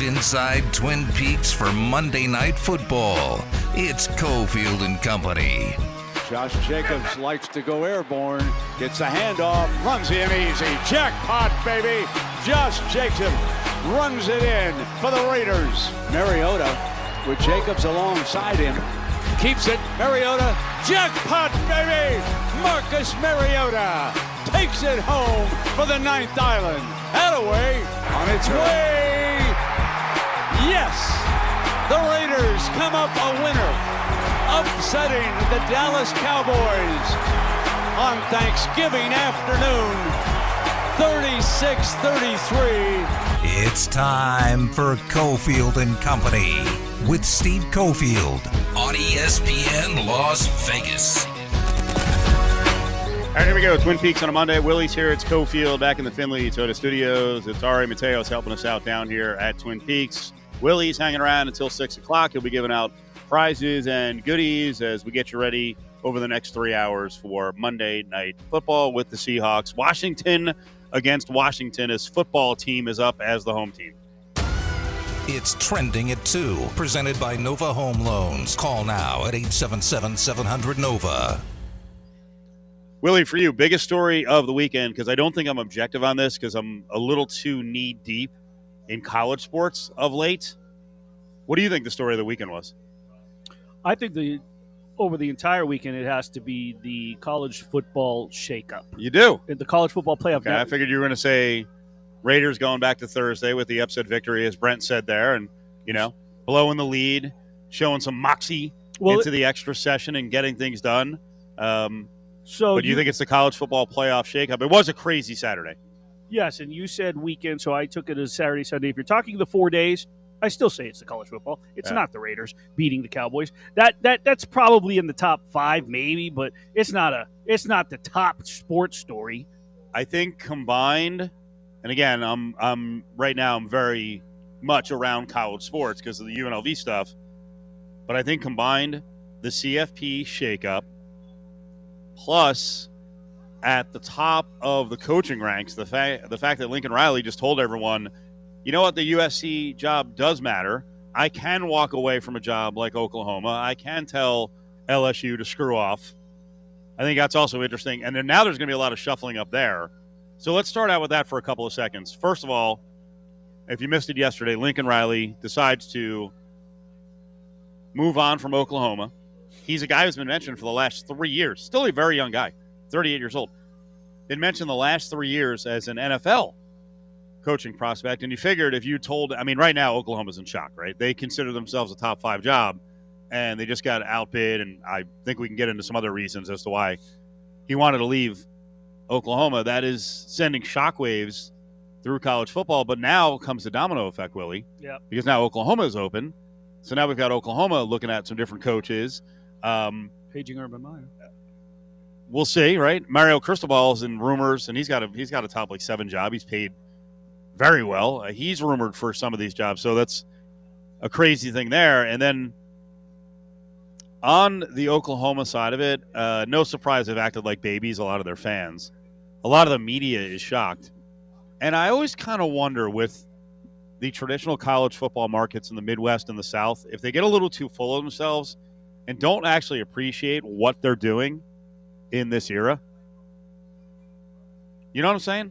Inside Twin Peaks for Monday Night Football. It's Cofield and Company. Josh Jacobs likes to go airborne. Gets a handoff, runs in easy. Jackpot, baby. Josh Jacobs runs it in for the Raiders. Mariota with Jacobs alongside him. Keeps it. Mariota. Jackpot, baby. Marcus Mariota takes it home for the ninth island. Attaway on its way. Yes. The Raiders come up a winner, upsetting the Dallas Cowboys on Thanksgiving afternoon, 36 33. It's time for Cofield and Company with Steve Cofield on ESPN Las Vegas. All right, here we go. Twin Peaks on a Monday. Willie's here. It's Cofield back in the Finley Toyota Studios. It's Ari Mateos helping us out down here at Twin Peaks. Willie's hanging around until 6 o'clock. He'll be giving out prizes and goodies as we get you ready over the next three hours for Monday Night Football with the Seahawks. Washington against Washington. His football team is up as the home team. It's trending at 2, presented by Nova Home Loans. Call now at 877 700 Nova. Willie, for you, biggest story of the weekend, because I don't think I'm objective on this because I'm a little too knee deep in college sports of late. What do you think the story of the weekend was? I think the over the entire weekend it has to be the college football shakeup. You do. in The college football playoff. Okay, I figured you were going to say Raiders going back to Thursday with the upset victory, as Brent said there, and you know, blowing the lead, showing some moxie Well, into the extra session and getting things done. Um, so but do you think it's the college football playoff shakeup? It was a crazy Saturday. Yes, and you said weekend, so I took it as Saturday, Sunday. If you're talking the four days, I still say it's the college football. It's Yeah. not the Raiders beating the Cowboys. That that that's probably in the top five, maybe, but it's not a it's not the top sports story. I think combined, and again, I'm I'm right now I'm very much around college sports because of the UNLV stuff, but I think combined, the CFP shakeup, plus at the top of the coaching ranks, the fact the fact that Lincoln Riley just told everyone, you know what, the USC job does matter. I can walk away from a job like Oklahoma. I can tell LSU to screw off. I think that's also interesting. And then now there's going to be a lot of shuffling up there. So let's start out with that for a couple of seconds. First of all, if you missed it yesterday, Lincoln Riley decides to move on from Oklahoma. He's a guy who's been mentioned for the last three years. Still a very young guy, 38 years old. Been mentioned the last three years as an NFL coaching prospect. And you figured if you told, I mean, right now, Oklahoma's in shock, right? They consider themselves a top five job and they just got outbid. And I think we can get into some other reasons as to why he wanted to leave Oklahoma. That is sending shockwaves through college football. But now comes the domino effect, Willie. Yeah. Because now Oklahoma is open. So now we've got Oklahoma looking at some different coaches. Um, Paging Urban Meyer. We'll see, right? Mario Cristobal's in rumors, and he's got a he's got a top like seven job. He's paid very well. Uh, he's rumored for some of these jobs, so that's a crazy thing there. And then on the Oklahoma side of it, uh, no surprise they've acted like babies. A lot of their fans, a lot of the media is shocked, and I always kind of wonder with the traditional college football markets in the Midwest and the South if they get a little too full of themselves and don't actually appreciate what they're doing in this era. You know what I'm saying?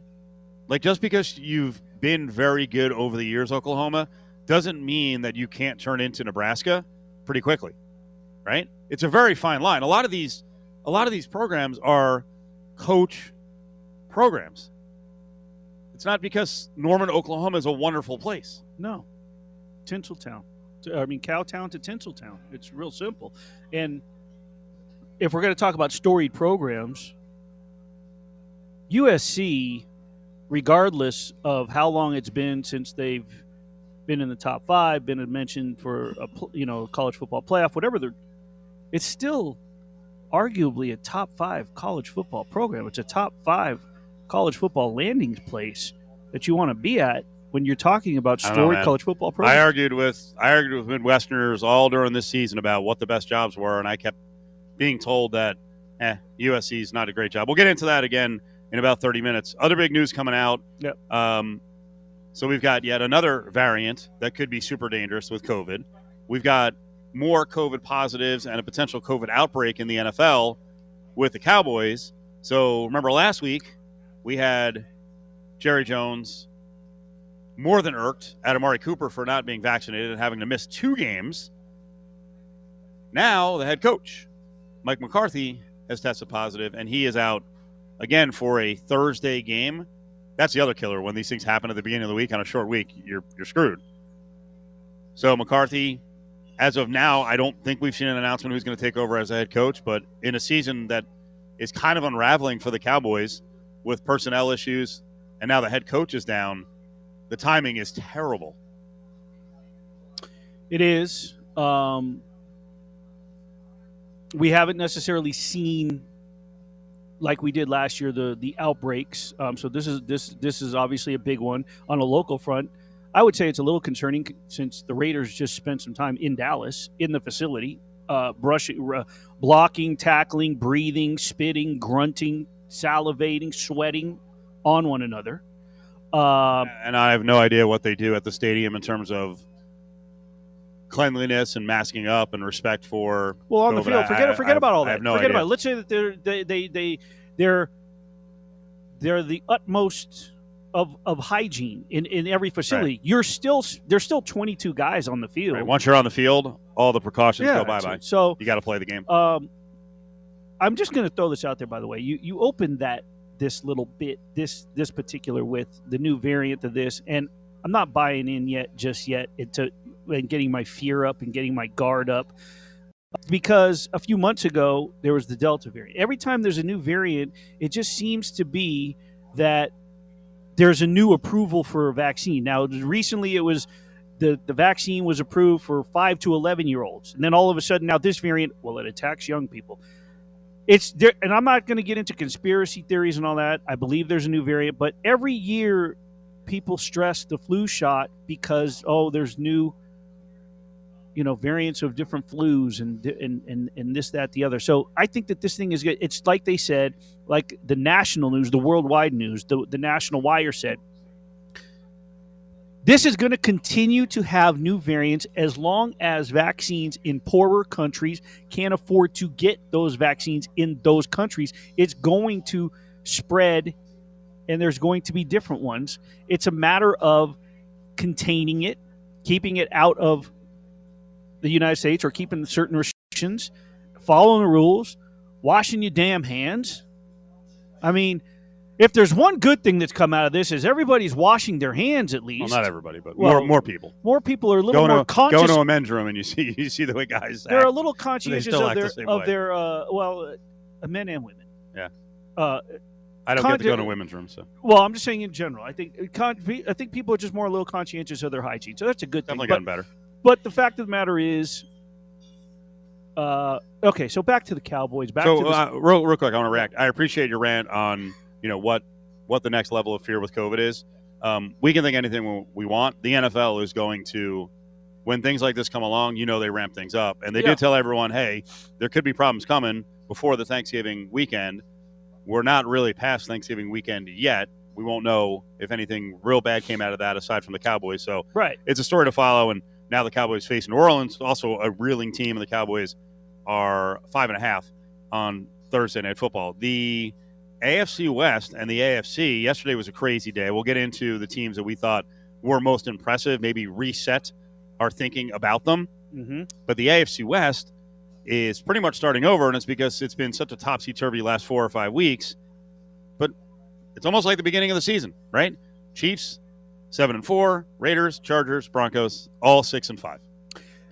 Like just because you've been very good over the years, Oklahoma, doesn't mean that you can't turn into Nebraska pretty quickly. Right? It's a very fine line. A lot of these a lot of these programs are coach programs. It's not because Norman, Oklahoma is a wonderful place. No, Tinseltown. To- I mean, Cowtown to Tinseltown. It's real simple. And if we're going to talk about storied programs, USC, regardless of how long it's been since they've been in the top five, been mentioned for a you know college football playoff, whatever they're, it's still arguably a top five college football program. It's a top five college football landing place that you want to be at when you're talking about I know, storied college football programs. I argued with I argued with Midwesterners all during this season about what the best jobs were, and I kept being told that eh, USC is not a great job. We'll get into that again in about 30 minutes. Other big news coming out. Yep. Um, So we've got yet another variant that could be super dangerous with COVID. We've got more COVID positives and a potential COVID outbreak in the NFL with the Cowboys. So remember last week we had Jerry Jones more than irked at Amari Cooper for not being vaccinated and having to miss two games. Now the head coach, Mike McCarthy, has tested positive and he is out again for a Thursday game. That's the other killer. When these things happen at the beginning of the week on a short week, you're you're screwed. So McCarthy, as of now, I don't think we've seen an announcement who's going to take over as a head coach. But in a season that is kind of unraveling for the Cowboys with personnel issues, and now the head coach is down, the timing is terrible. It is. Um, we haven't necessarily seen like we did last year the the outbreaks. Um, so this is this this is obviously a big one on a local front. I would say it's a little concerning since the Raiders just spent some time in Dallas in the facility, uh, brushing, uh, blocking, tackling, breathing, spitting, grunting, salivating, sweating on one another. Uh, and I have no idea what they do at the stadium in terms of cleanliness and masking up and respect for. Well, on the field, forget I- forget I- about all I that. have no forget idea. about it. Let's say that they're they they they they're they're the utmost of of hygiene in in every facility. You're still there's still 22 guys on the field. Right, Once you're on the field, all the precautions yeah, go bye bye. So You got to play the game. um, I'm just going to throw this out there. By the way, you you opened that this little bit this this particular with the new variant of this, and I'm not buying in yet just yet into and getting my fear up and getting my guard up because a few months ago there was the Delta variant. Every time there's a new variant, it just seems to be that there's a new approval for a vaccine. Now, recently it was the, the vaccine was approved for 5 to 11 year olds. And then all of a sudden now this variant, well, it attacks young people. It's there, and I'm not going to get into conspiracy theories and all that. I believe there's a new variant, but every year people stress the flu shot because oh, there's new you know variants of different flus and and and, and this that the other. So i think that this thing is good. It's like they said like the national news the worldwide news the, the national wire said this is going to continue to have new variants as long as vaccines in poorer countries can't afford to get those vaccines in those countries. It's going to spread and there's going to be different ones. It's a matter of containing it keeping it out of the United States are keeping certain restrictions, following the rules, washing your damn hands. I mean, if there's one good thing that's come out of this is everybody's washing their hands at least. Well, not everybody, but Well, more more people. More people are a little Go more to conscious. go to a men's room and you see you see the way guys. they're a little conscientious of the their same of way. their uh, well, uh, men and women. Yeah. Uh, I don't get to go to women's rooms, so well, I'm just saying in general. I think uh, con- I think people are just more a little conscientious of their hygiene, so that's a good definitely thing. gotten better. But, the fact of the matter is, uh, okay. So back to the Cowboys. Back so to the, uh, real, real quick, I want to react. I appreciate your rant on you know what what the next level of fear with COVID is. Um, we can think anything we- we want. The NFL is going to, when things like this come along, you know they ramp things up, and they Yeah. did tell everyone, hey, there could be problems coming before the Thanksgiving weekend. We're not really past Thanksgiving weekend yet. We won't know if anything real bad came out of that aside from the Cowboys. So right. it's a story to follow. And now the Cowboys face New Orleans, also a reeling team, and the Cowboys are five and a half on Thursday Night Football. The AFC West and the AFC, yesterday was a crazy day. We'll get into the teams that we thought were most impressive, maybe reset our thinking about them. Mm-hmm. But the AFC West is pretty much starting over, and it's because it's been such a topsy turvy last four or five weeks. But it's almost like the beginning of the season, right? Chiefs, seven and four, Raiders, Chargers, Broncos, all six and five.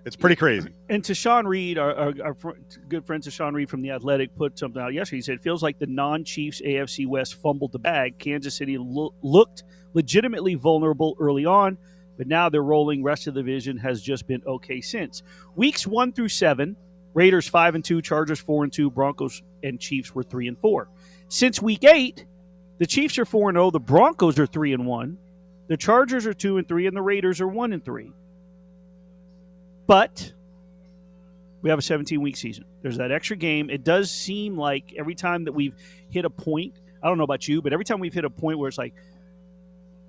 It's pretty crazy. And Tashan Reed, our, our, our fr- good friend Tashan Reed from the Athletic, put something out yesterday. He said it feels like the non-Chiefs AFC West fumbled the bag. Kansas City lo- looked legitimately vulnerable early on, but now they're rolling. Rest of the division has just been okay since weeks one through seven. Raiders five and two, Chargers four and two, Broncos and Chiefs were three and four. Since week eight, the Chiefs are four and zero, the Broncos are three and one, the Chargers are two and three, and the Raiders are one and three. But we have a 17 week season. There's that extra game. It does seem like every time that we've hit a point, I don't know about you, but every time we've hit a point where it's like,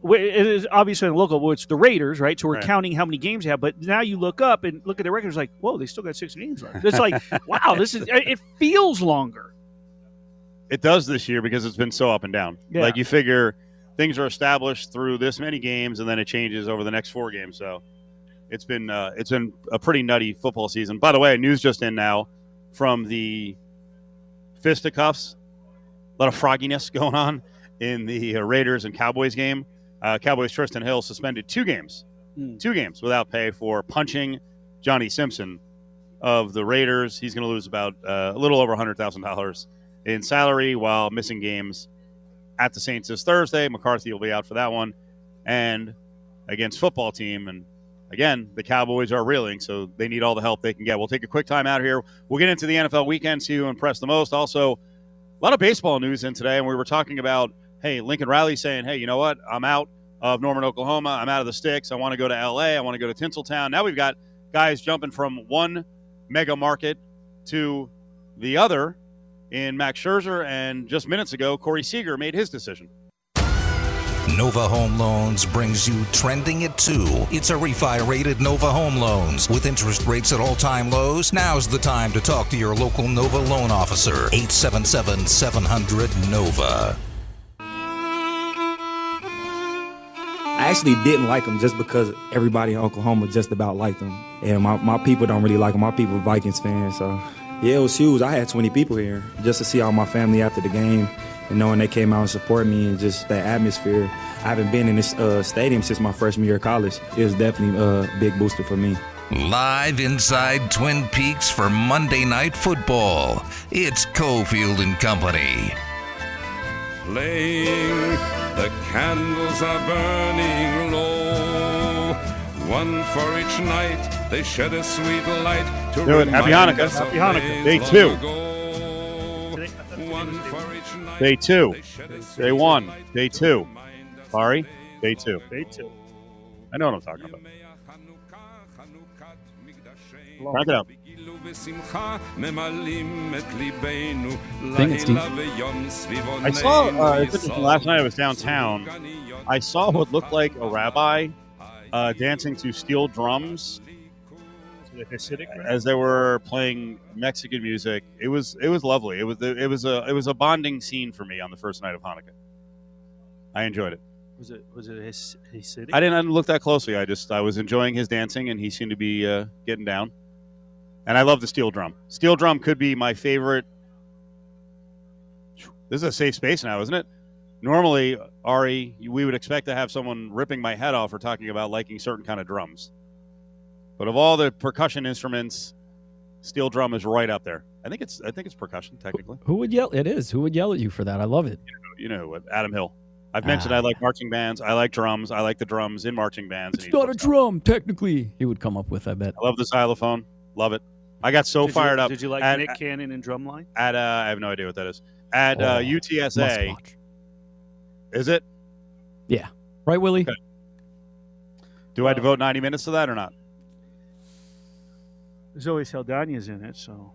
It is obviously in the local. Well, it's the Raiders, right? So we're Right. counting how many games they have. But now you look up and look at the record. It's like, whoa, they still got six games left. It's like, wow, this is. It feels longer. It does this year because it's been so up and down. Yeah. Like you figure things are established through this many games, and then it changes over the next four games. So it's been uh, it's been a pretty nutty football season. By the way, news just in now from the fisticuffs. A lot of frogginess going on in the uh, Raiders and Cowboys game. Uh, Cowboys Trysten Hill suspended two games, Hmm. two games without pay for punching Johnny Simpson of the Raiders. He's going to lose about uh, a little over hundred thousand dollars in salary while missing games at the Saints this Thursday. McCarthy will be out for that one, and against football team. And again, the Cowboys are reeling, so they need all the help they can get. We'll take a quick time out here. We'll get into the NFL weekend, see who impressed the most. Also, a lot of baseball news in today, and we were talking about hey, Lincoln Riley saying, hey, you know what? I'm out of Norman, Oklahoma. I'm out of the sticks. I want to go to LA. I want to go to Tinseltown. Now we've got guys jumping from one mega market to the other in Max Scherzer, and just minutes ago, Corey Seager made his decision. Nova Home Loans brings you trending at 2. It's a refi rated Nova Home Loans. With interest rates at all time lows, now's the time to talk to your local Nova loan officer. 877 700 Nova. I actually didn't like him just because everybody in Oklahoma just about liked him. And my, my people don't really like him. My people are Vikings fans. So, yeah, it was huge. I had 20 people here just to see all my family after the game and knowing they came out and support me and just that atmosphere. I haven't been in this uh, stadium since my freshman year of college. It was definitely a big booster for me. Live inside Twin Peaks for Monday Night Football. It's Cofield and Company. Playing, the candles are burning low one for each night. They shed a sweet light to Do it. Happy Hanukkah. Happy Hanukkah. Day two. Night, day two. Day one. Day two. Sorry. Day two. Day two. I know what I'm talking about. Crank it up. Sing it, Steve. I saw, uh, last night I was downtown. I saw what looked like a rabbi uh, dancing to steel drums as they were playing Mexican music. It was it was lovely. It was it was a it was a bonding scene for me on the first night of Hanukkah. I enjoyed it. Was it was it his Hasidic? I didn't, I didn't look that closely. I just I was enjoying his dancing, and he seemed to be uh, getting down. And I love the steel drum. Steel drum could be my favorite. This is a safe space now, isn't it? Normally, Ari, we would expect to have someone ripping my head off for talking about liking certain kind of drums. But of all the percussion instruments, steel drum is right up there. I think it's I think it's percussion technically. Who would yell? It is. Who would yell at you for that? I love it. You know, what, Adam Hill. I've mentioned Ah. I like marching bands. I like drums. I like the drums in marching bands. It's and not a loves drum, technically. He would come up with. I bet. I love the xylophone. Love it. I got so Did you- fired up. Did you like at, Nick Cannon and Drumline? At uh, I have no idea what that is. At uh, Oh, Must UTSA, watch. Is it? Yeah. Right, Willie? Okay. Do I devote ninety minutes to that or not? Zoe Saldana's in it, so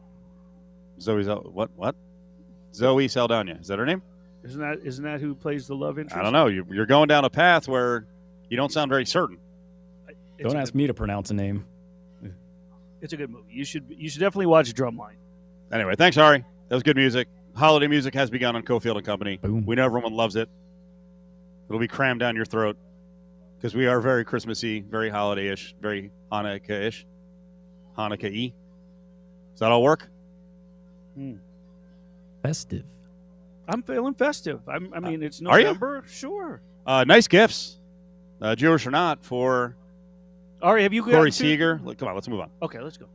Zoe, Zel- what? What? Zoe Saldana. Is that her name? isn't that isn't that who plays the love interest? I don't know. You, you're going down a path where you don't sound very certain. It's Don't ask good- me to pronounce a name. It's a good movie. You should you should definitely watch Drumline. Anyway, thanks, Ari. That was good music. Holiday music has begun on Cofield and Company. Boom. We know everyone loves it. It'll be crammed down your throat because we are very Christmassy, very holiday-ish, very Hanukkah-ish, Hanukkah-y. Does that all work? Festive. I'm feeling festive. I'm, I mean, it's Are you? November. Sure. Uh, nice gifts, uh, Jewish or not, for Ari, have you Corey gotten to- Seager. Look, Come on, let's move on. Okay, let's go.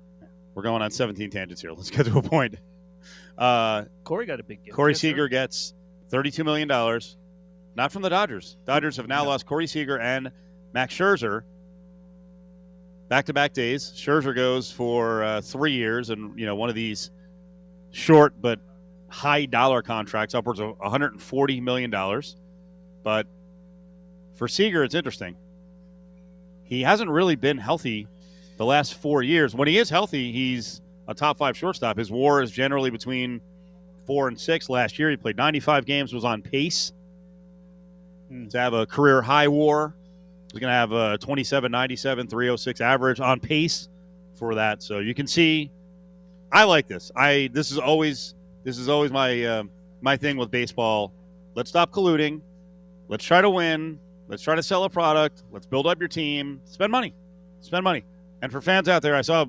We're going on 17 tangents here. Let's get to a point. Uh, Corey got a big gift. Corey Yes, sir. Seager gets $32 million, not from the Dodgers. Dodgers have now lost Corey Seager and Max Scherzer. Back to back days. Scherzer goes for uh, three years and, you know, one of these short but high dollar contracts, upwards of $140 million. But for Seager, it's interesting. He hasn't really been healthy the last four years. When he is healthy, he's a top five shortstop. His WAR is generally between four and six. Last year, he played 95 games, was on pace Hmm. to have a career high WAR. He's going to have a 27, 97, 306 average on pace for that. So you can see, I like this. I this is always this is always my uh, my thing with baseball. Let's stop colluding. Let's try to win. Let's try to sell a product. Let's build up your team. Spend money. Spend money. And for fans out there, I saw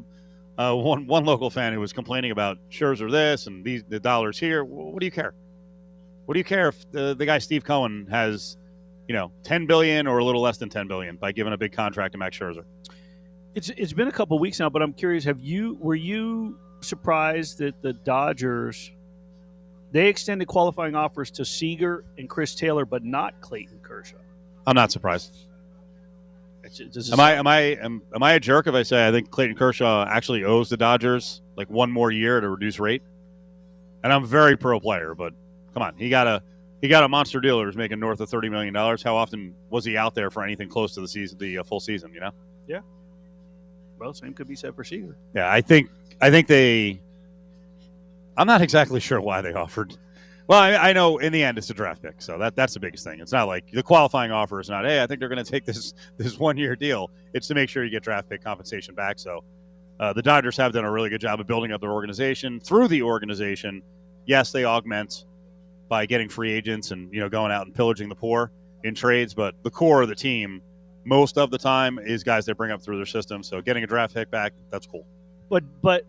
uh, one one local fan who was complaining about Scherzer this and these the dollars here. What do you care? What do you care if the, the guy Steve Cohen has, you know, ten billion or a little less than ten billion by giving a big contract to Max Scherzer? It's it's been a couple weeks now, but I'm curious. Have you were you surprised that the Dodgers they extended qualifying offers to Seager and Chris Taylor, but not Clayton Kershaw? I'm not surprised. Am I am I am, am I a jerk if I say I think Clayton Kershaw actually owes the Dodgers like one more year at a reduced rate? And I'm very pro player, but come on, he got a he got a monster deal that was making north of thirty million dollars. How often was he out there for anything close to the season, the uh, full season? You know? Yeah. Well, same could be said for Seager. Yeah, I think I think they. I'm not exactly sure why they offered. Well, I, I know in the end it's a draft pick, so that that's the biggest thing. It's not like the qualifying offer is not. Hey, I think they're going to take this this one year deal. It's to make sure you get draft pick compensation back. So uh, the Dodgers have done a really good job of building up their organization through the organization. Yes, they augment by getting free agents and you know going out and pillaging the poor in trades, but the core of the team most of the time is guys they bring up through their system. So getting a draft pick back, that's cool. But but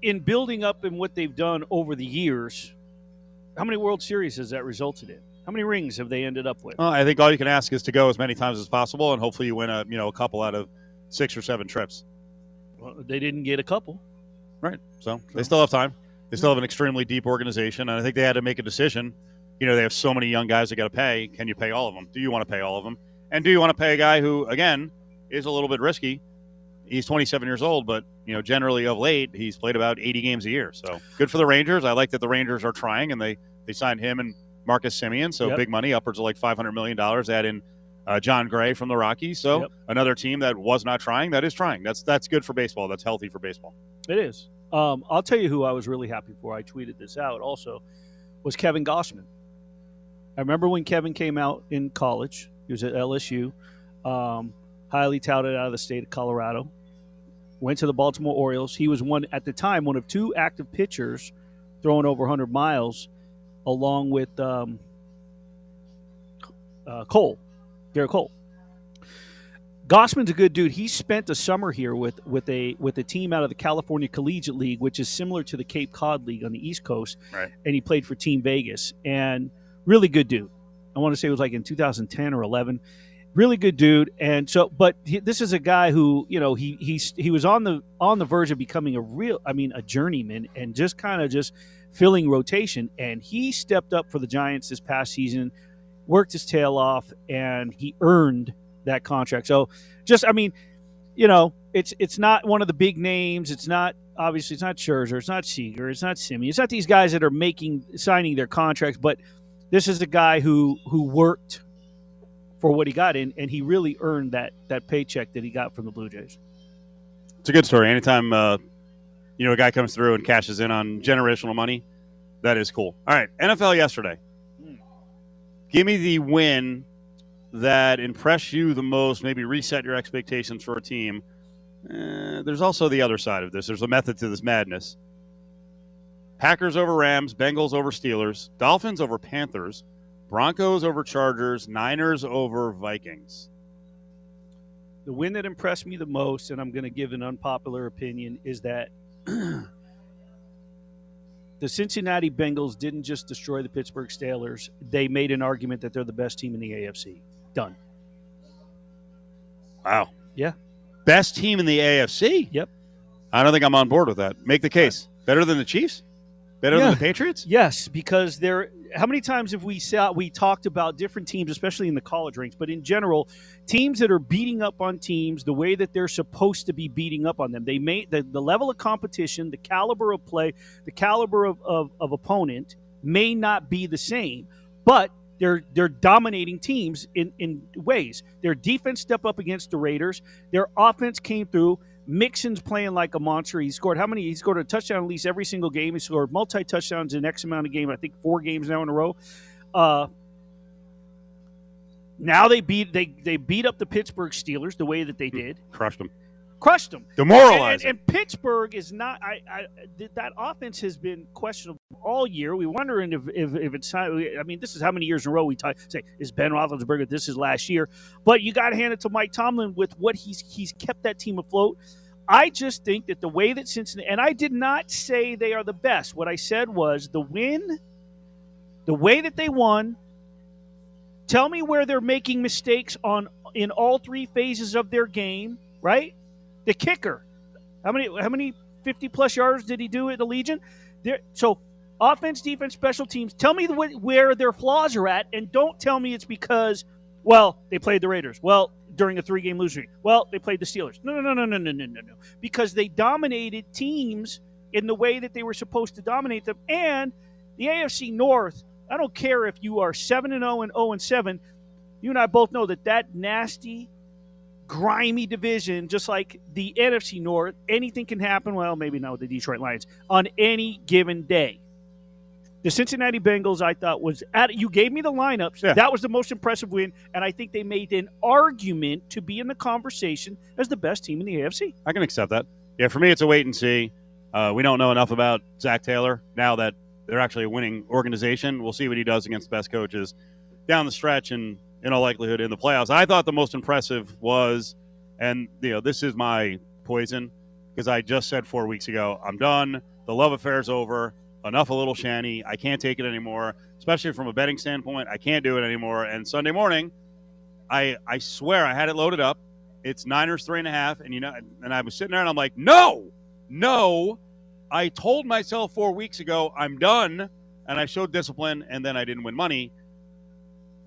in building up and what they've done over the years, how many World Series has that resulted in? How many rings have they ended up with? Well, I think all you can ask is to go as many times as possible, and hopefully you win a you know a couple out of six or seven trips. Well, they didn't get a couple. Right. So they still have time. They still have an extremely deep organization, and I think they had to make a decision. You know, they have so many young guys they got to pay. Can you pay all of them? Do you want to pay all of them? And do you want to pay a guy who, again, is a little bit risky? He's 27 years old, but you know, generally of late, he's played about 80 games a year. So good for the Rangers. I like that the Rangers are trying, and they they signed him and Marcus Semien, so Yep. big money, upwards of like 500 million dollars. Add in uh, Jon Gray from the Rockies. So Yep. another team that was not trying, that is trying. That's that's good for baseball. That's healthy for baseball. It is. Um, I'll tell you who I was really happy for. I tweeted this out also was Kevin Gausman. I remember when Kevin came out in college. He was at LSU, um, highly touted out of the state of Colorado. Went to the Baltimore Orioles. He was one at the time one of two active pitchers throwing over 100 miles, along with um, uh, Cole, Gerrit Cole. Gausman's a good dude. He spent a summer here with with a with a team out of the California Collegiate League, which is similar to the Cape Cod League on the East Coast. Right. And he played for Team Vegas. And really good dude. I want to say it was like in 2010 or 11. Really good dude. And so, but he, this is a guy who you know he he's he was on the on the verge of becoming a real, I mean, a journeyman, and just kind of just filling rotation. And he stepped up for the Giants this past season, worked his tail off, and he earned that contract. So just I mean, you know, it's it's not one of the big names. It's not obviously it's not Scherzer, it's not Seager, it's not Semien. It's not these guys that are making signing their contracts, but this is a guy who who worked for what he got in and he really earned that that paycheck that he got from the Blue Jays. It's a good story. Anytime uh, you know a guy comes through and cashes in on generational money, that is cool. All right, NFL yesterday. Give me the win that impress you the most. Maybe reset your expectations for a team. Uh, there's also the other side of this. There's a method to this madness. Packers over Rams, Bengals over Steelers, Dolphins over Panthers, Broncos over Chargers, Niners over Vikings. The win that impressed me the most, and I'm going to give an unpopular opinion, is that the Cincinnati Bengals didn't just destroy the Pittsburgh Steelers; they made an argument that they're the best team in the AFC. Done. Wow. Yeah. Best team in the AFC? Yep. I don't think I'm on board with that. Make the case. Better than the Chiefs? Better Yeah. than the Patriots? Yes, because there. How many times have we saw we talked about different teams, especially in the college ranks, but in general, teams that are beating up on teams the way that they're supposed to be beating up on them. They may the, the level of competition, the caliber of play, the caliber of, of, of opponent may not be the same, but they're they're dominating teams in, in ways. Their defense step up against the Raiders. Their offense came through. Mixon's playing like a monster. He scored how many? He scored a touchdown at least every single game. He scored multi touchdowns in X amount of game. I think four games now in a row. Uh, Now they beat they they beat up the Pittsburgh Steelers the way that they did, Crushed them. Crushed them. And, Demoralizing. and, and Pittsburgh is not. I, I that offense has been questionable all year. We wondering if, if, if it's. time- I mean, this is how many years in a row we talk, say is Ben Roethlisberger. This is last year, but you got to hand it to Mike Tomlin with what he's he's kept that team afloat. I just think that the way that Cincinnati and I did not say they are the best. What I said was the win, the way that they won. Tell me where they're making mistakes on in all three phases of their game. Right, the kicker. How many how many 50 plus yards did he do at the Legion? There so offense, defense, special teams. Tell me the, where their flaws are at and don't tell me it's because well, they played the Raiders. Well, during a three-game losing streak. Well, they played the Steelers. No, no, no, no, no, no, no, no, no. Because they dominated teams in the way that they were supposed to dominate them and the AFC North, I don't care if you are 7 and 0 and 0 and 7, you and I both know that that nasty grimy division, just like the NFC North, anything can happen. Well, maybe not with the Detroit Lions on any given day. The Cincinnati Bengals, I thought was at. You gave me the lineups. Yeah. That was the most impressive win, and I think they made an argument to be in the conversation as the best team in the AFC. I can accept that. Yeah, for me, it's a wait and see. Uh, we don't know enough about Zac Taylor now that they're actually a winning organization. We'll see what he does against the best coaches down the stretch and, in all likelihood, in the playoffs. I thought the most impressive was, and you know, this is my poison because I just said four weeks ago, I'm done. The love affair's over. Enough a little shanty. I can't take it anymore, especially from a betting standpoint. I can't do it anymore. And Sunday morning, I I swear I had it loaded up. It's Niners three and a half, and you know, and I was sitting there and I'm like, no, no. I told myself four weeks ago I'm done, and I showed discipline, and then I didn't win money.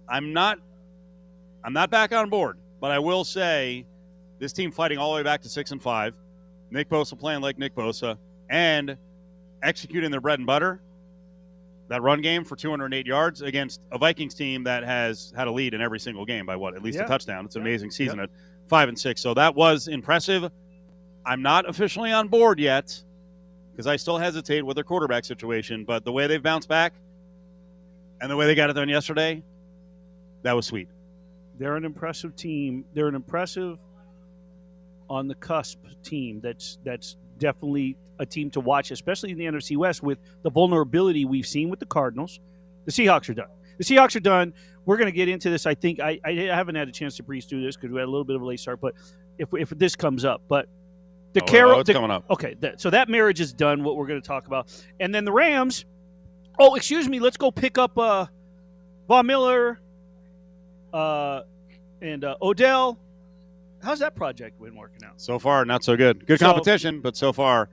I'm not, I'm not back on board, but I will say, this team fighting all the way back to six and five. Nick Bosa playing like Nick Bosa and executing their bread and butter. That run game for 208 yards against a Vikings team that has had a lead in every single game by what at least Yeah. a touchdown. It's an Yeah. amazing season at five and six. So that was impressive. I'm not officially on board yet because I still hesitate with their quarterback situation. But the way they've bounced back and the way they got it done yesterday, that was sweet. They're an impressive team. They're an impressive on the cusp team. That's that's definitely a team to watch, especially in the NFC West with the vulnerability we've seen with the Cardinals. The Seahawks are done. The Seahawks are done. We're going to get into this. I think I, I haven't had a chance to breeze through this because we had a little bit of a late start. But if, if this comes up, but the Oh, Carol, oh, it's the- coming up. Okay, that, so that marriage is done. What we're going to talk about, and then the Rams. Oh, excuse me. Let's go pick up uh, Von Miller, uh, and uh, Odell. How's that project been working out? So far, not so good. Good So- competition, but so far,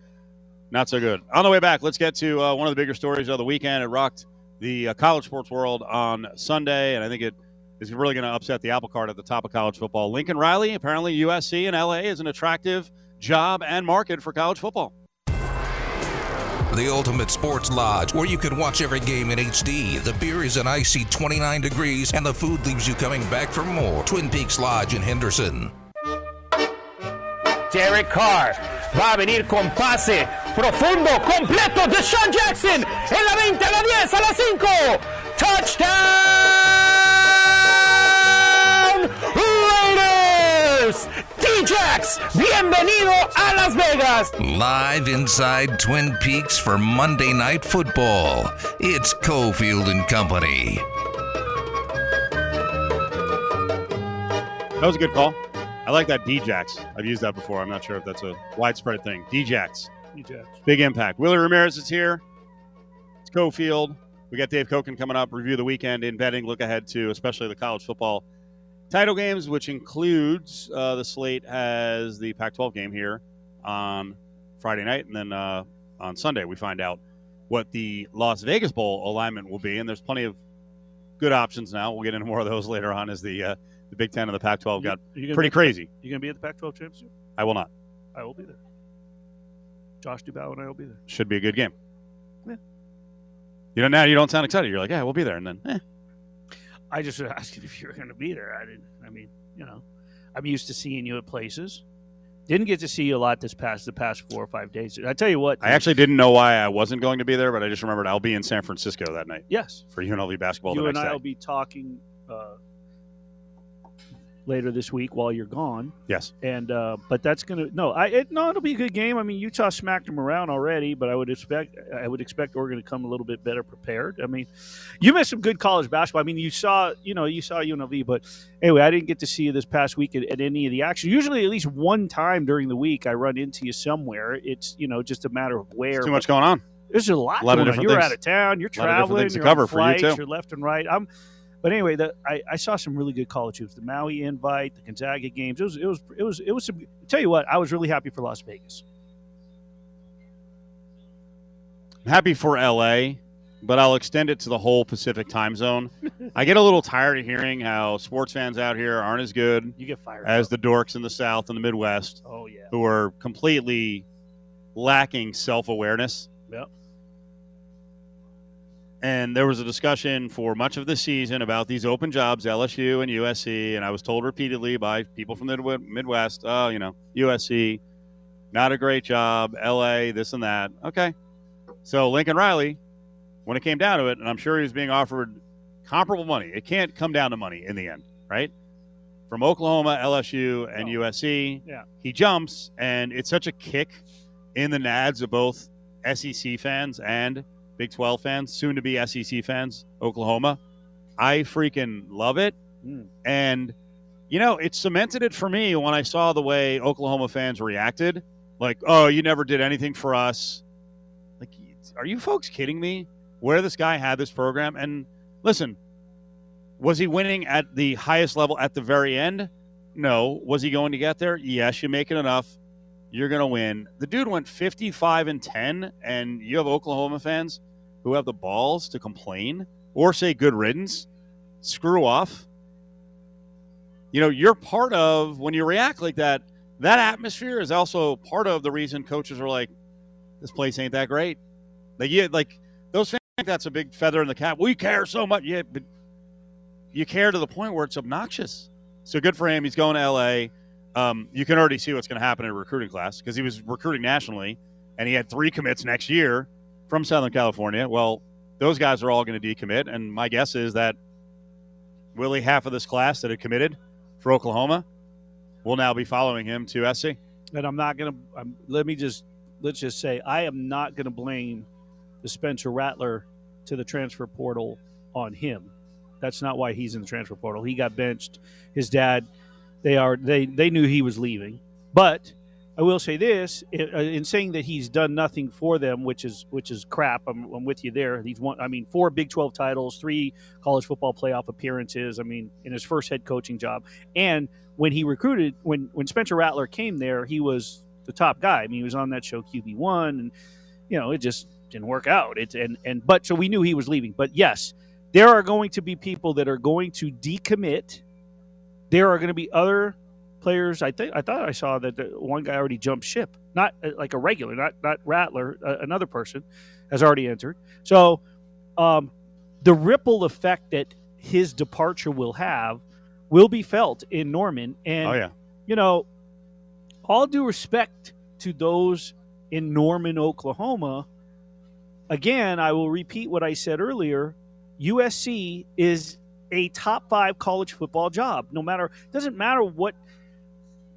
not so good. On the way back, let's get to uh, one of the bigger stories of the weekend. It rocked the uh, college sports world on Sunday, and I think it is really going to upset the apple cart at the top of college football. Lincoln Riley, apparently USC and LA is an attractive job and market for college football. The Ultimate Sports Lodge, where you can watch every game in HD. The beer is an icy 29 degrees, and the food leaves you coming back for more. Twin Peaks Lodge in Henderson. Derek Carr va a venir con pase profundo, completo DeSean Jackson en la 20, a la 10, a la 5. Touchdown Raiders. D-Jax, bienvenido a Las Vegas. Live inside Twin Peaks for Monday Night Football. It's Cofield and Company. That was a good call. I like that D-Jax. I've used that before. I'm not sure if that's a widespread thing. D-Jax. Big impact. Willie Ramirez is here. It's Cofield. We got Dave Koken coming up. Review the weekend in betting. Look ahead to especially the college football title games, which includes uh, the slate has the Pac-12 game here on Friday night, and then uh, on Sunday we find out what the Las Vegas Bowl alignment will be. And there's plenty of good options now. We'll get into more of those later on as the uh, the Big Ten and the Pac-12 got You pretty crazy. You going to be at the Pac-12 championship? I will not. I will be there. Josh Dubow and I will be there. Should be a good game. Yeah. You know now you don't sound excited. You're like, yeah, we'll be there, and then eh. I just was asking if you were going to be there. I didn't. I mean, you know, I'm used to seeing you at places. Didn't get to see you a lot this past the past four or five days. I tell you what, I actually didn't know why I wasn't going to be there, but I just remembered I'll be in San Francisco that night yes, for UNLV basketball you and I will be talking uh, later this week while you're gone. Yes. And uh, but that's gonna no, I it, no, it'll be a good game. I mean, Utah smacked them around already, but I would expect I would expect Oregon to come a little bit better prepared. I mean, you missed some good college basketball. I mean, you saw you know you saw UNLV, but anyway, I didn't get to see you this past week at, at any of the action. Usually, at least one time during the week, I run into you somewhere. It's you know just a matter of where. Too much going on. There's a lot, A lot of going on. different You're things. out of town. You're A lot of traveling. You're cover on for you, too. You're left and right. I'm. But anyway, the, I, I saw some really good college hoops. The Maui invite, the Gonzaga games. It was it was it was it was. Some, tell you what, I was really happy for Las Vegas. I'm happy for LA, but I'll extend it to the whole Pacific time zone. I get a little tired of hearing how sports fans out here aren't as good You get fired. as up. the dorks in the South and the Midwest oh yeah. who are completely lacking self awareness. Yep. And there was a discussion for much of the season about these open jobs, LSU and USC. And I was told repeatedly by people from the Midwest, oh, you know, USC, not a great job, LA, this and that. Okay. So Lincoln Riley, when it came down to it, and I'm sure he was being offered comparable money, it can't come down to money in the end, right? From Oklahoma, LSU, and Oh. USC, Yeah. he jumps, and it's such a kick in the nads of both SEC fans and Big 12 fans, soon to be SEC fans, Oklahoma. I freaking love it. Mm. And, you know, it cemented it for me when I saw the way Oklahoma fans reacted. Like, oh, you never did anything for us. Like, are you folks kidding me? Where this guy had this program? And listen, was he winning at the highest level at the very end? No. Was he going to get there? Yes, you make it enough. You're going to win. The dude went 55 and 10, and you have Oklahoma fans who have the balls to complain or say good riddance, screw off. You know, you're part of when you react like that. That atmosphere is also part of the reason coaches are like, "This place ain't that great." Like, yeah, like those fans think that's a big feather in the cap. We care so much, yeah, but you care to the point where it's obnoxious. So good for him. He's going to LA. Um, you can already see what's going to happen in a recruiting class because he was recruiting nationally, and he had three commits next year from Southern California. Well, those guys are all going to decommit, and my guess is that Willie, half of this class that had committed for Oklahoma, will now be following him to SC. and I'm not gonna. Let me just let's just say I am not gonna blame the Spencer Rattler to the transfer portal on him. That's not why he's in the transfer portal. He got benched. His dad, they are they they knew he was leaving, but I will say this in, uh, saying that he's done nothing for them, which is which is crap. I'm, I'm with you there. He's won. I mean, four Big 12 titles, three college football playoff appearances. I mean, in his first head coaching job, and when he recruited when when Spencer Rattler came there, he was the top guy. I mean, he was on that show QB one, and you know, it just didn't work out. It and and but so we knew he was leaving. But yes, there are going to be people that are going to decommit. There are going to be other players. I think I thought I saw that the one guy already jumped ship. Not uh, like a regular, not not Rattler. Uh, another person has already entered. So, um, the ripple effect that his departure will have will be felt in Norman. And Oh yeah, you know, all due respect to those in Norman, Oklahoma, again, I will repeat what I said earlier. USC is a top five college football job. No matter, doesn't matter what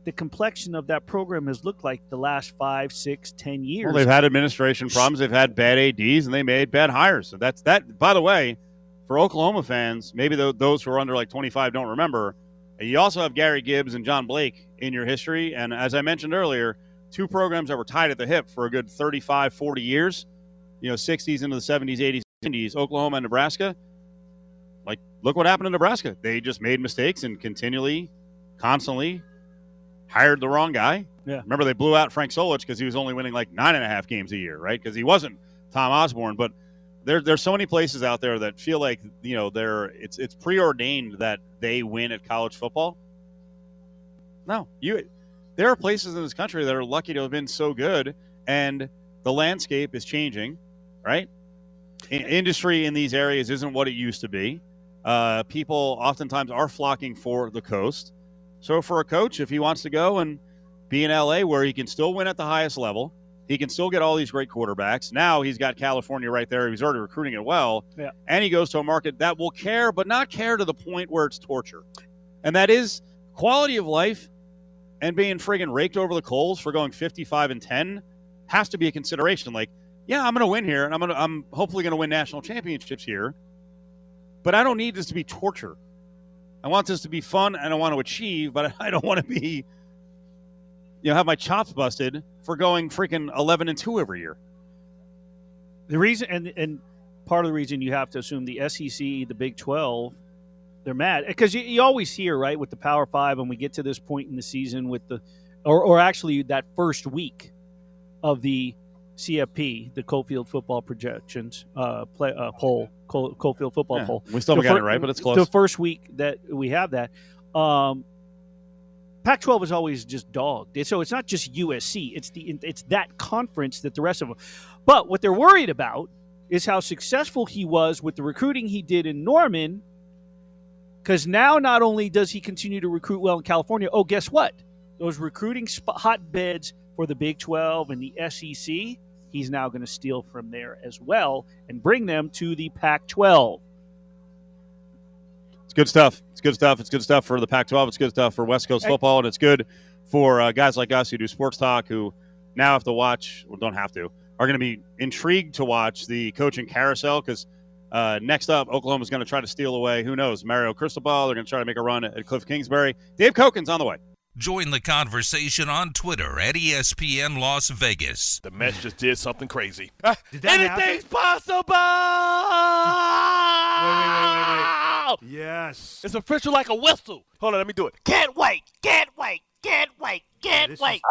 the complexion of that program has looked like the last five, six, ten years. well they've had administration problems, they've had bad ads, and they made bad hires. So that's that. By the way, for Oklahoma fans, maybe tho- those who are under like 25 don't remember. You also have Gary Gibbs and John Blake in your history, and as I mentioned earlier, two programs that were tied at the hip for a good 35, 40 years. You know, 60s into the 70s, 80s, 90s, Oklahoma and Nebraska. Like, look what happened in Nebraska. They just made mistakes and continually, constantly hired the wrong guy. Yeah. Remember, they blew out Frank Solich because he was only winning like nine and a half games a year, right? Because he wasn't Tom Osborne. But there, there's so many places out there that feel like you know they're it's it's preordained that they win at college football. No, you. There are places in this country that are lucky to have been so good, and the landscape is changing, right? I- industry in these areas isn't what it used to be. Uh, people oftentimes are flocking for the coast. So for a coach, if he wants to go and be in LA where he can still win at the highest level, he can still get all these great quarterbacks. Now he's got California right there. He's already recruiting it well. Yeah. And he goes to a market that will care, but not care to the point where it's torture. And that is quality of life and being friggin' raked over the coals for going 55 and 10 has to be a consideration. Like, yeah, I'm going to win here, and I'm going to, I'm hopefully going to win national championships here, but I don't need this to be torture. I want this to be fun, and I want to achieve, but I don't want to be, you know, have my chops busted for going freaking 11 and two every year. The reason, and and part of the reason you have to assume the SEC, the Big Twelve, they're mad because you, you always hear right with the Power Five, and we get to this point in the season with the, or or actually that first week of the CFP, the Cofield football projections uh, play uh, poll, Col- Cofield football Yeah, poll. we still The got fir- it right, but it's close. The first week that we have that, um, Pac-12 is always just dogged. So it's not just USC; it's the it's that conference that the rest of them. But what they're worried about is how successful he was with the recruiting he did in Norman. Because now, not only does he continue to recruit well in California, oh, guess what? Those recruiting spot, hotbeds for the Big 12 and the SEC, he's now going to steal from there as well and bring them to the Pac 12. It's good stuff. It's good stuff. It's good stuff for the Pac-12. It's good stuff for West Coast football, and it's good for uh, guys like us who do sports talk, who now have to watch, or don't have to, are going to be intrigued to watch the coaching carousel because uh, next up, Oklahoma's going to try to steal away. Who knows? Mario Cristobal. They're going to try to make a run at, at Cliff Kingsbury. Dave Koken's on the way. Join the conversation on Twitter at ESPN Las Vegas. The Mets just did something crazy. Ah, did that Anything's possible. Yes. It's official like a whistle. Hold on, let me do it. Can't wait. Can't wait. Can't wait. Can't wait.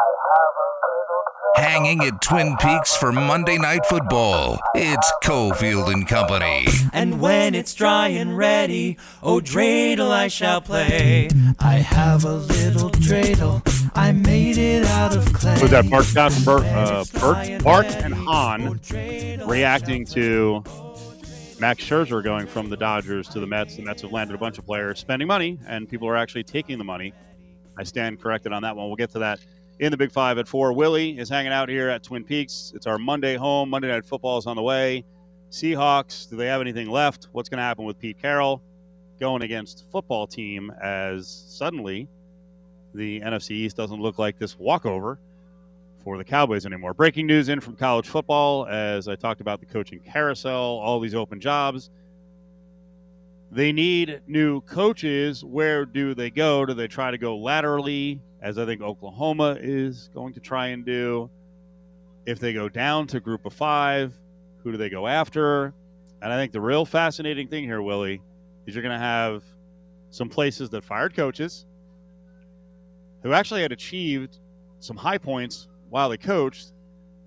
Hanging at Twin Peaks for Monday Night Football. It's Cofield and Company. And when it's dry and ready, oh dreidel I shall play. I have a little dreidel, I made it out of clay. Was that Mark Scott, Bert, uh, Bert, Bart and Han reacting to Max Scherzer going from the Dodgers to the Mets? The Mets have landed a bunch of players spending money, and people are actually taking the money. I stand corrected on that one. We'll get to that in the Big Five at four. Willie is hanging out here at Twin Peaks. It's our Monday home. Monday Night Football is on the way. Seahawks, do they have anything left? What's going to happen with Pete Carroll going against football team as suddenly the NFC East doesn't look like this walkover for the Cowboys anymore. Breaking news in from college football as I talked about the coaching carousel, all these open jobs. They need new coaches. Where do they go? Do they try to go laterally, as I think Oklahoma is going to try and do? If they go down to group of five, who do they go after? And I think the real fascinating thing here, Willie, is you're going to have some places that fired coaches who actually had achieved some high points while they coached,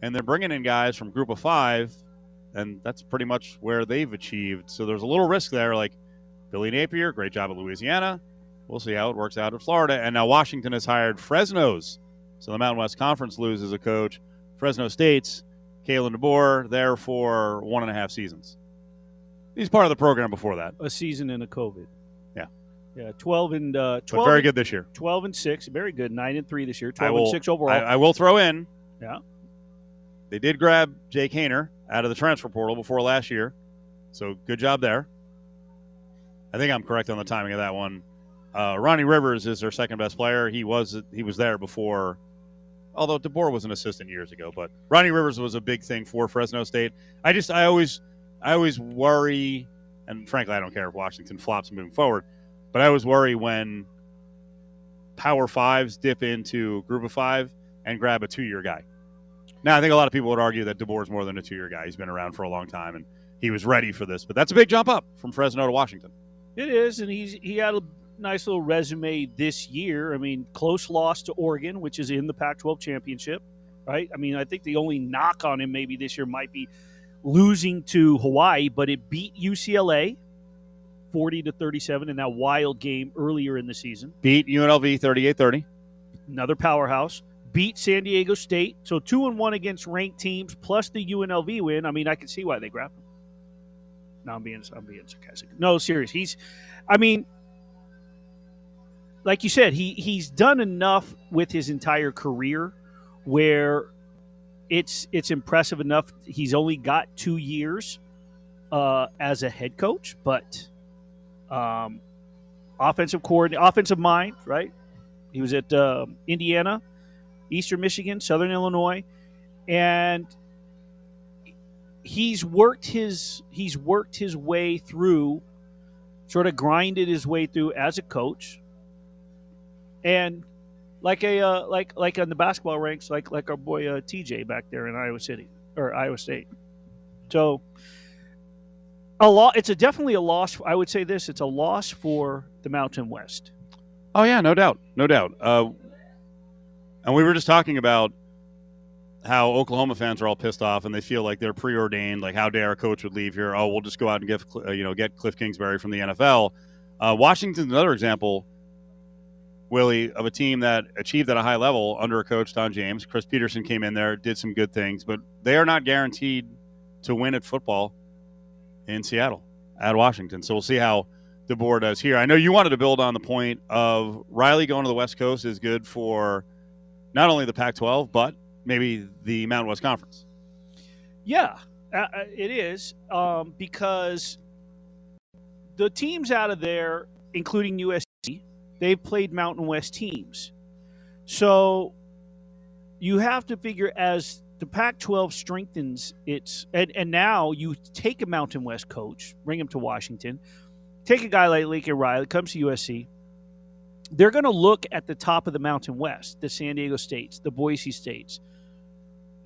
and they're bringing in guys from group of five, and that's pretty much where they've achieved. So there's a little risk there. Like Billy Napier, great job at Louisiana. We'll see how it works out in Florida. And now Washington has hired Fresno's. So the Mountain West Conference loses a coach. Fresno State's Kalen DeBoer there for one and a half seasons. He's part of the program before that. A season in a COVID. Yeah. Yeah, 12 and uh, But 12 very good this year. 12 and 6, very good. 9 and 3 this year, 12 will, and 6 overall. I, I will throw in. Yeah. They did grab Jake Haener out of the transfer portal before last year. So good job there. I think I'm correct on the timing of that one. Uh, Ronnie Rivers is their second best player. He was he was there before, although DeBoer was an assistant years ago. But Ronnie Rivers was a big thing for Fresno State. I just I always I always worry, and frankly I don't care if Washington flops moving forward, but I always worry when Power Fives dip into Group of Five and grab a two year guy. Now I think a lot of people would argue that DeBoer is more than a two year guy. He's been around for a long time and he was ready for this. But that's a big jump up from Fresno to Washington. It is, and he's he had a nice little resume this year. I mean, close loss to Oregon, which is in the Pac-12 championship, right? I mean, I think the only knock on him maybe this year might be losing to Hawaii, but it beat UCLA 40 to 37 in that wild game earlier in the season. Beat UNLV 38 30. Another powerhouse. Beat San Diego State. So two and one against ranked teams plus the UNLV win. I mean, I can see why they grabbed him. I'm being I'm being sarcastic. No, serious. He's I mean like you said, he he's done enough with his entire career where it's it's impressive enough. He's only got two years uh, as a head coach, but um, offensive coordinator, offensive mind, right? He was at uh, Indiana, Eastern Michigan, Southern Illinois, and he's worked his he's worked his way through, sort of grinded his way through as a coach, and like a uh, like like on the basketball ranks, like like our boy uh, TJ back there in Iowa City or Iowa State. So a lot. It's a definitely a loss. I would say this: it's a loss for the Mountain West. Oh yeah, no doubt, no doubt. Uh, and we were just talking about how Oklahoma fans are all pissed off and they feel like they're preordained. Like, how dare a coach would leave here? Oh, we'll just go out and get uh, you know get Cliff Kingsbury from the NFL. Uh, Washington's another example, Willie, of a team that achieved at a high level under a coach Don James. Chris Petersen came in there, did some good things, but they are not guaranteed to win at football in Seattle at Washington. So we'll see how DeBoer does here. I know you wanted to build on the point of Riley going to the West Coast is good for not only the Pac-12 but maybe the Mountain West Conference. Yeah, uh, uh, it is um, because the teams out of there, including USC, they've played Mountain West teams. So you have to figure as the Pac 12 strengthens its, and, and now you take a Mountain West coach, bring him to Washington, take a guy like Lincoln Riley, comes to USC. They're going to look at the top of the Mountain West, the San Diego States, the Boise States,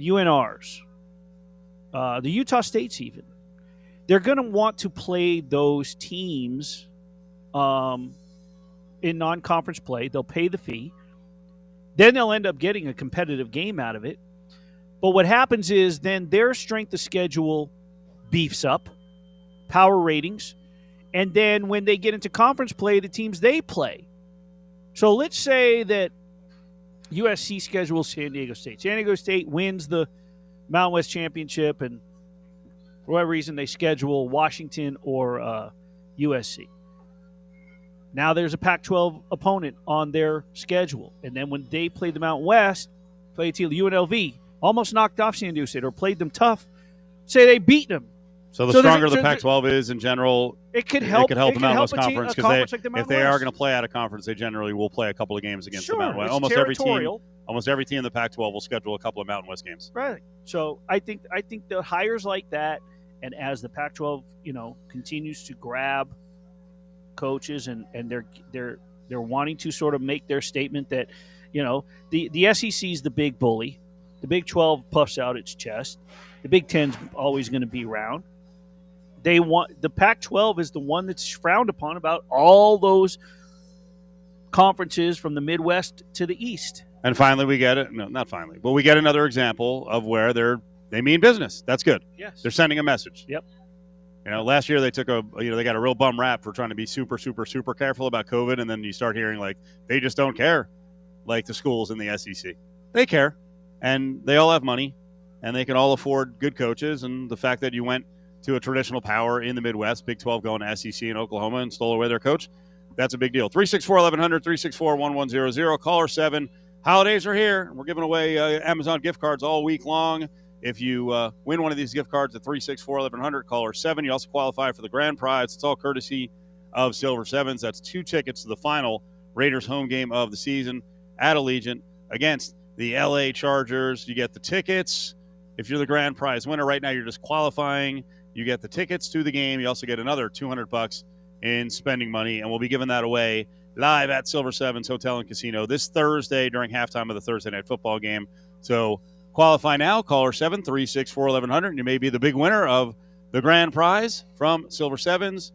UNRs, uh, the Utah States, even. They're going to want to play those teams um, in non conference play. They'll pay the fee. Then they'll end up getting a competitive game out of it. But what happens is then their strength of schedule beefs up, power ratings, and then when they get into conference play, the teams they play. So let's say that USC schedules San Diego State. San Diego State wins the Mountain West Championship, and for whatever reason, they schedule Washington or uh, USC. Now there's a Pac 12 opponent on their schedule. And then when they play the Mountain West, play a UNLV, almost knocked off San Diego State or played them tough, say they beat them. So the So stronger the Pac-12 is in general, It could help- It could help it the Mountain West a team- a Conference they, like the if they are going to play out of conference, they generally will play a couple of games against Sure, the Mountain West. Almost every team, almost every team in the Pac-12 will schedule a couple of Mountain West games. Right. So I think I think the hires like that, and as the Pac-12, you know, continues to grab coaches and and they're they're they're wanting to sort of make their statement that, you know, the the SEC is the big bully, the Big 12 puffs out its chest, the Big 10's always going to be around. They want the Pac-12 is the one that's frowned upon about all those conferences from the Midwest to the East. And finally, we get it. No, not finally, but we get another example of where they're they mean business. That's good. Yes. They're sending a message. Yep. You know, last year they took a you know they got a real bum rap for trying to be super super super careful about COVID, and then you start hearing like they just don't care, like the schools in the SEC. They care, and they all have money, and they can all afford good coaches. And the fact that you went to a traditional power in the Midwest, Big 12 going to SEC in Oklahoma and stole away their coach, that's a big deal. 364 1100, 364 1100, caller 7. Holidays are here. We're giving away uh, Amazon gift cards all week long. If you uh, win one of these gift cards at 364 1100, caller 7, you also qualify for the grand prize. It's all courtesy of Silver Sevens. That's two tickets to the final Raiders home game of the season at Allegiant against the LA Chargers. You get the tickets. If you're the grand prize winner right now, you're just qualifying. You get the tickets to the game. You also get another 200 bucks in spending money, and we'll be giving that away live at Silver Sevens Hotel and Casino this Thursday during halftime of the Thursday night football game. So qualify now. Caller seven three six four eleven hundred, and you may be the big winner of the grand prize from Silver Sevens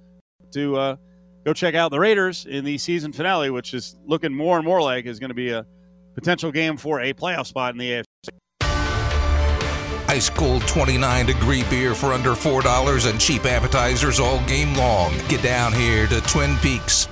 to uh, go check out the Raiders in the season finale, which is looking more and more like is going to be a potential game for a playoff spot in the AFC. Ice cold 29 degree beer for under $4 and cheap appetizers all game long. Get down here to Twin Peaks.